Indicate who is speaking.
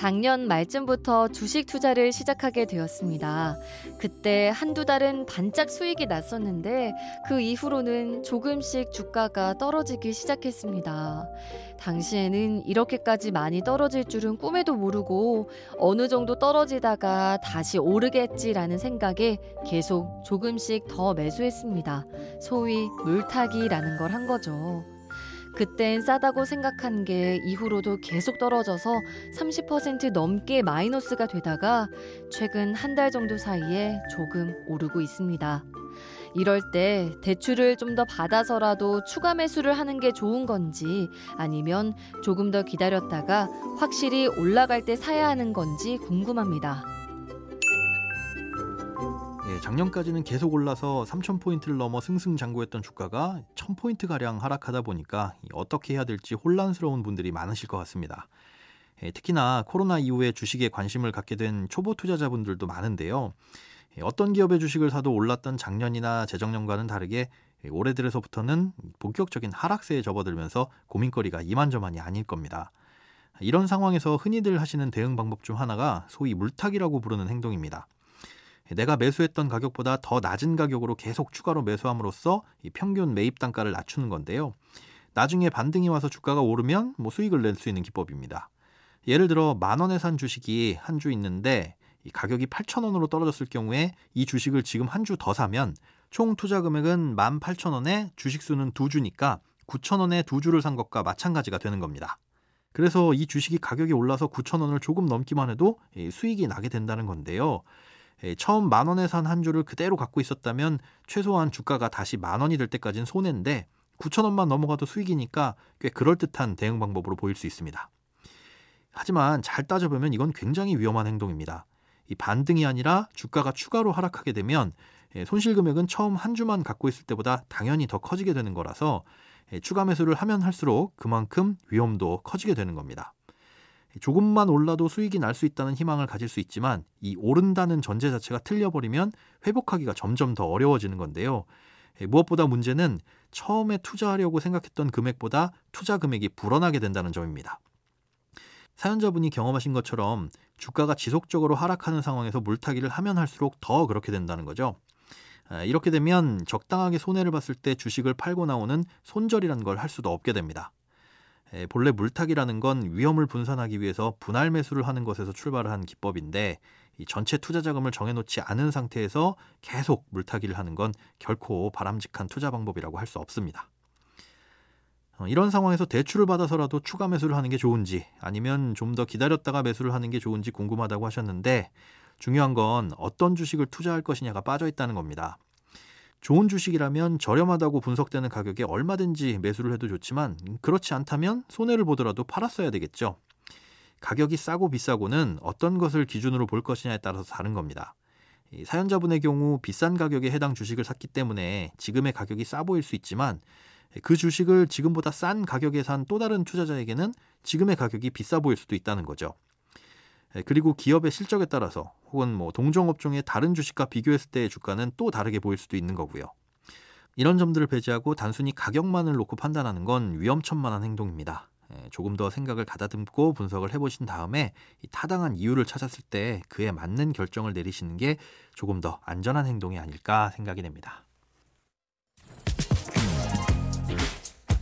Speaker 1: 작년 말쯤부터 주식 투자를 시작하게 되었습니다. 그때 한두 달은 반짝 수익이 났었는데 그 이후로는 조금씩 주가가 떨어지기 시작했습니다. 당시에는 이렇게까지 많이 떨어질 줄은 꿈에도 모르고 어느 정도 떨어지다가 다시 오르겠지라는 생각에 계속 조금씩 더 매수했습니다. 소위 물타기라는 걸 한 거죠. 그땐 싸다고 생각한 게 이후로도 계속 떨어져서 30% 넘게 마이너스가 되다가 최근 한 달 정도 사이에 조금 오르고 있습니다. 이럴 때 대출을 좀 더 받아서라도 추가 매수를 하는 게 좋은 건지 아니면 조금 더 기다렸다가 확실히 올라갈 때 사야 하는 건지 궁금합니다.
Speaker 2: 예, 작년까지는 계속 올라서 3,000포인트를 넘어 승승장구했던 주가가 1,000포인트 가량 하락하다 보니까 어떻게 해야 될지 혼란스러운 분들이 많으실 것 같습니다. 예, 특히나 코로나 이후에 주식에 관심을 갖게 된 초보 투자자분들도 많은데요. 예, 어떤 기업의 주식을 사도 올랐던 작년이나 재작년과는 다르게 올해 들어서부터는 본격적인 하락세에 접어들면서 고민거리가 이만저만이 아닐 겁니다. 이런 상황에서 흔히들 하시는 대응 방법 중 하나가 소위 물타기라고 부르는 행동입니다. 내가 매수했던 가격보다 더 낮은 가격으로 계속 추가로 매수함으로써 평균 매입 단가를 낮추는 건데요. 나중에 반등이 와서 주가가 오르면 뭐 수익을 낼 수 있는 기법입니다. 예를 들어 만 원에 산 주식이 한 주 있는데 가격이 8천 원으로 떨어졌을 경우에 이 주식을 지금 한 주 더 사면 총 투자 금액은 18,000원에 주식 수는 두 주니까 9,000원에 두 주를 산 것과 마찬가지가 되는 겁니다. 그래서 이 주식이 가격이 올라서 9,000원을 조금 넘기만 해도 수익이 나게 된다는 건데요. 예, 처음 만 원에 산 한 주를 그대로 갖고 있었다면 최소한 주가가 다시 만 원이 될 때까지는 손해인데 9천 원만 넘어가도 수익이니까 꽤 그럴듯한 대응 방법으로 보일 수 있습니다. 하지만 잘 따져보면 이건 굉장히 위험한 행동입니다. 이 반등이 아니라 주가가 추가로 하락하게 되면 예, 손실 금액은 처음 한 주만 갖고 있을 때보다 당연히 더 커지게 되는 거라서 예, 추가 매수를 하면 할수록 그만큼 위험도 커지게 되는 겁니다. 조금만 올라도 수익이 날 수 있다는 희망을 가질 수 있지만 이 오른다는 전제 자체가 틀려버리면 회복하기가 점점 더 어려워지는 건데요. 예, 무엇보다 문제는 처음에 투자하려고 생각했던 금액보다 투자 금액이 불어나게 된다는 점입니다. 사연자분이 경험하신 것처럼 주가가 지속적으로 하락하는 상황에서 물타기를 하면 할수록 더 그렇게 된다는 거죠. 아, 이렇게 되면 적당하게 손해를 봤을 때 주식을 팔고 나오는 손절이라는 걸할 수도 없게 됩니다. 본래 물타기라는 건 위험을 분산하기 위해서 분할 매수를 하는 것에서 출발을 한 기법인데 이 전체 투자 자금을 정해놓지 않은 상태에서 계속 물타기를 하는 건 결코 바람직한 투자 방법이라고 할 수 없습니다. 어, 이런 상황에서 대출을 받아서라도 추가 매수를 하는 게 좋은지 아니면 좀 더 기다렸다가 매수를 하는 게 좋은지 궁금하다고 하셨는데 중요한 건 어떤 주식을 투자할 것이냐가 빠져 있다는 겁니다. 좋은 주식이라면 저렴하다고 분석되는 가격에 얼마든지 매수를 해도 좋지만 그렇지 않다면 손해를 보더라도 팔았어야 되겠죠. 가격이 싸고 비싸고는 어떤 것을 기준으로 볼 것이냐에 따라서 다른 겁니다. 사연자분의 경우 비싼 가격에 해당 주식을 샀기 때문에 지금의 가격이 싸 보일 수 있지만 그 주식을 지금보다 싼 가격에 산 또 다른 투자자에게는 지금의 가격이 비싸 보일 수도 있다는 거죠. 그리고 기업의 실적에 따라서 혹은 뭐 동종업종의 다른 주식과 비교했을 때의 주가는 또 다르게 보일 수도 있는 거고요. 이런 점들을 배제하고 단순히 가격만을 놓고 판단하는 건 위험천만한 행동입니다. 조금 더 생각을 가다듬고 분석을 해보신 다음에 타당한 이유를 찾았을 때 그에 맞는 결정을 내리시는 게 조금 더 안전한 행동이 아닐까 생각이 됩니다.